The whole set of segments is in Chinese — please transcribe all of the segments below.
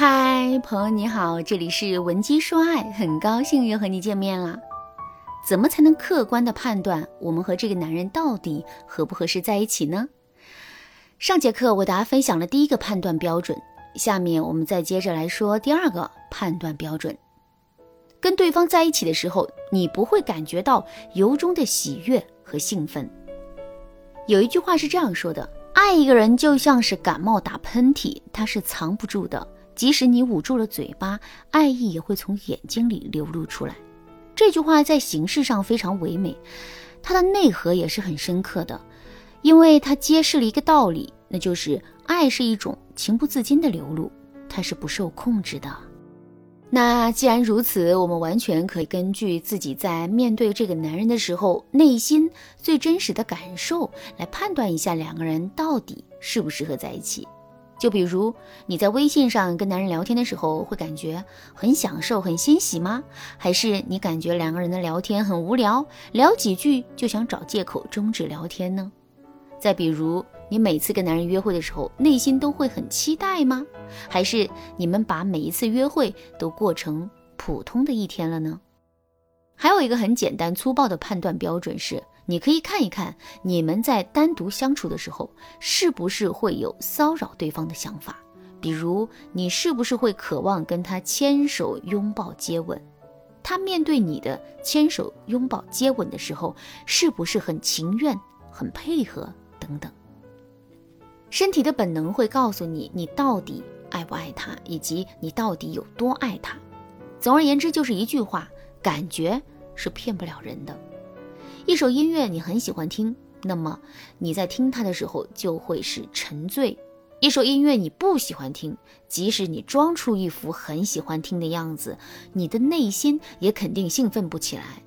嗨，朋友你好，这里是文姬说爱，很高兴又和你见面了。怎么才能客观的判断我们和这个男人到底合不合适在一起呢？上节课我大家分享了第一个判断标准，下面我们再接着来说第二个判断标准。跟对方在一起的时候，你不会感觉到由衷的喜悦和兴奋。有一句话是这样说的：爱一个人就像是感冒打喷嚏，他是藏不住的。即使你捂住了嘴巴，爱意也会从眼睛里流露出来。这句话在形式上非常唯美，它的内核也是很深刻的，因为它揭示了一个道理，那就是爱是一种情不自禁的流露，它是不受控制的。那既然如此，我们完全可以根据自己在面对这个男人的时候内心最真实的感受来判断一下两个人到底适不适合在一起。就比如你在微信上跟男人聊天的时候，会感觉很享受、很欣喜吗？还是你感觉两个人的聊天很无聊，聊几句就想找借口终止聊天呢？再比如你每次跟男人约会的时候，内心都会很期待吗？还是你们把每一次约会都过成普通的一天了呢？还有一个很简单粗暴的判断标准是。你可以看一看，你们在单独相处的时候，是不是会有骚扰对方的想法？比如，你是不是会渴望跟他牵手、拥抱、接吻？他面对你的牵手、拥抱、接吻的时候，是不是很情愿、很配合？等等。身体的本能会告诉你，你到底爱不爱他，以及你到底有多爱他。总而言之，就是一句话：感觉是骗不了人的。一首音乐你很喜欢听，那么你在听它的时候就会是沉醉；一首音乐你不喜欢听，即使你装出一副很喜欢听的样子，你的内心也肯定兴奋不起来。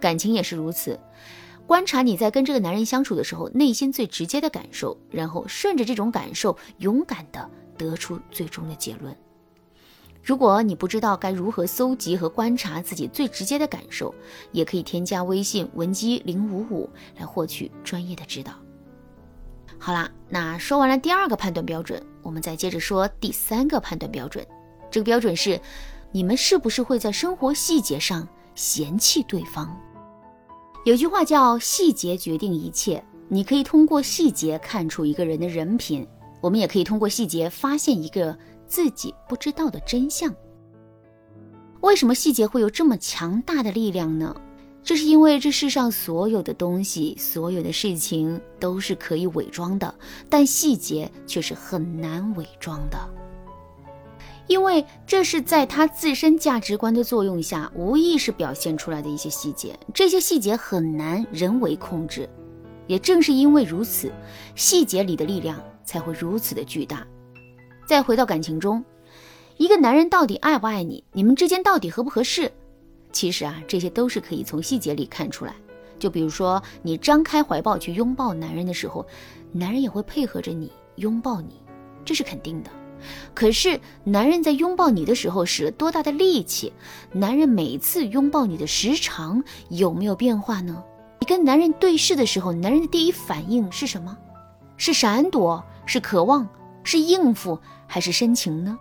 感情也是如此，观察你在跟这个男人相处的时候内心最直接的感受，然后顺着这种感受，勇敢的得出最终的结论。如果你不知道该如何搜集和观察自己最直接的感受，也可以添加微信文姬零五五来获取专业的指导。好啦，那说完了第二个判断标准，我们再接着说第三个判断标准。这个标准是：你们是不是会在生活细节上嫌弃对方？有句话叫“细节决定一切”，你可以通过细节看出一个人的人品，我们也可以通过细节发现一个。自己不知道的真相。为什么细节会有这么强大的力量呢？这是因为这世上所有的东西、所有的事情都是可以伪装的，但细节却是很难伪装的。因为这是在他自身价值观的作用下无意识表现出来的一些细节，这些细节很难人为控制。也正是因为如此，细节里的力量才会如此的巨大。再回到感情中，一个男人到底爱不爱你？你们之间到底合不合适？其实啊，这些都是可以从细节里看出来。就比如说，你张开怀抱去拥抱男人的时候，男人也会配合着你拥抱你，这是肯定的。可是，男人在拥抱你的时候使了多大的力气？男人每次拥抱你的时长有没有变化呢？你跟男人对视的时候，男人的第一反应是什么？是闪躲？是渴望？是应付？还是深情呢？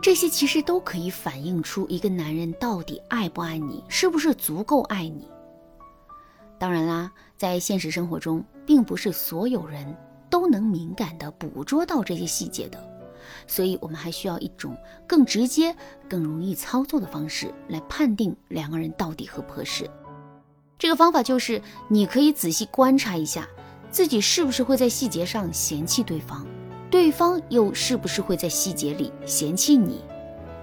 这些其实都可以反映出一个男人到底爱不爱你，是不是足够爱你。当然啦，在现实生活中，并不是所有人都能敏感地捕捉到这些细节的，所以我们还需要一种更直接、更容易操作的方式来判定两个人到底合不合适。这个方法就是，你可以仔细观察一下，自己是不是会在细节上嫌弃对方。对方又是不是会在细节里嫌弃你？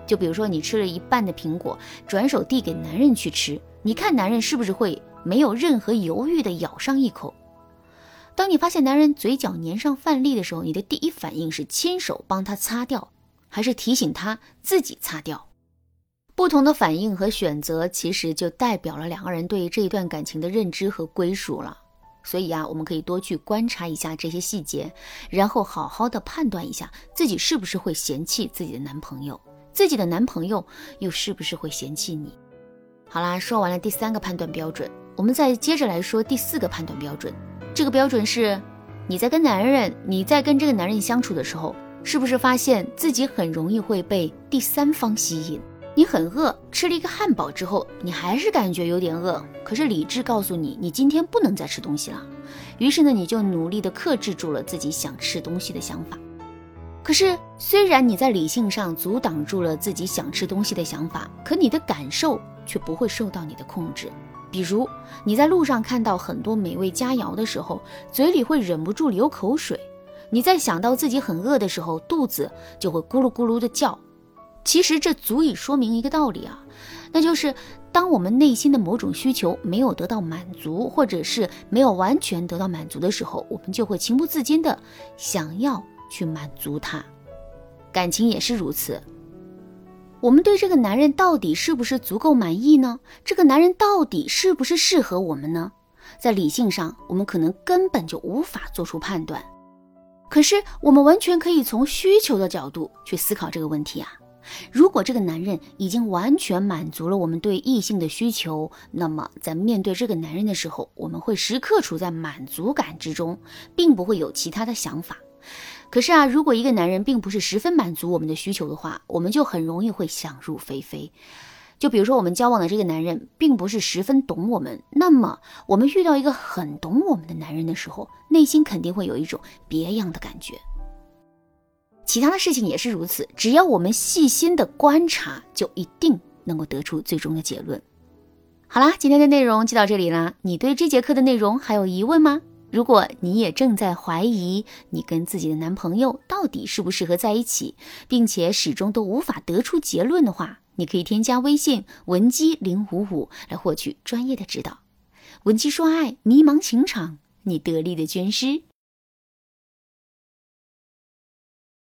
就比如说，你吃了一半的苹果，转手递给男人去吃，你看男人是不是会没有任何犹豫的咬上一口？当你发现男人嘴角粘上饭粒的时候，你的第一反应是亲手帮他擦掉，还是提醒他自己擦掉？不同的反应和选择，其实就代表了两个人对这一段感情的认知和归属了。所以啊，我们可以多去观察一下这些细节，然后好好的判断一下自己是不是会嫌弃自己的男朋友，自己的男朋友又是不是会嫌弃你。好啦，说完了第三个判断标准，我们再接着来说第四个判断标准。这个标准是，你在跟男人，你在跟这个男人相处的时候，是不是发现自己很容易会被第三方吸引？你很饿，吃了一个汉堡之后，你还是感觉有点饿，可是理智告诉你，你今天不能再吃东西了。于是呢，你就努力的克制住了自己想吃东西的想法。可是，虽然你在理性上阻挡住了自己想吃东西的想法，可你的感受却不会受到你的控制。比如，你在路上看到很多美味佳肴的时候，嘴里会忍不住流口水；你在想到自己很饿的时候，肚子就会咕噜咕噜的叫。其实这足以说明一个道理啊，那就是当我们内心的某种需求没有得到满足，或者是没有完全得到满足的时候，我们就会情不自禁的想要去满足它。感情也是如此，我们对这个男人到底是不是足够满意呢？这个男人到底是不是适合我们呢？在理性上，我们可能根本就无法做出判断，可是我们完全可以从需求的角度去思考这个问题啊。如果这个男人已经完全满足了我们对异性的需求，那么在面对这个男人的时候，我们会时刻处在满足感之中，并不会有其他的想法。可是啊，如果一个男人并不是十分满足我们的需求的话，我们就很容易会想入非非。就比如说，我们交往的这个男人并不是十分懂我们，那么我们遇到一个很懂我们的男人的时候，内心肯定会有一种别样的感觉。其他的事情也是如此，只要我们细心的观察，就一定能够得出最终的结论。好啦，今天的内容就到这里啦。你对这节课的内容还有疑问吗？如果你也正在怀疑你跟自己的男朋友到底适不适合在一起，并且始终都无法得出结论的话，你可以添加微信文姬零五五来获取专业的指导。文姬说爱，迷茫情场，你得力的军师。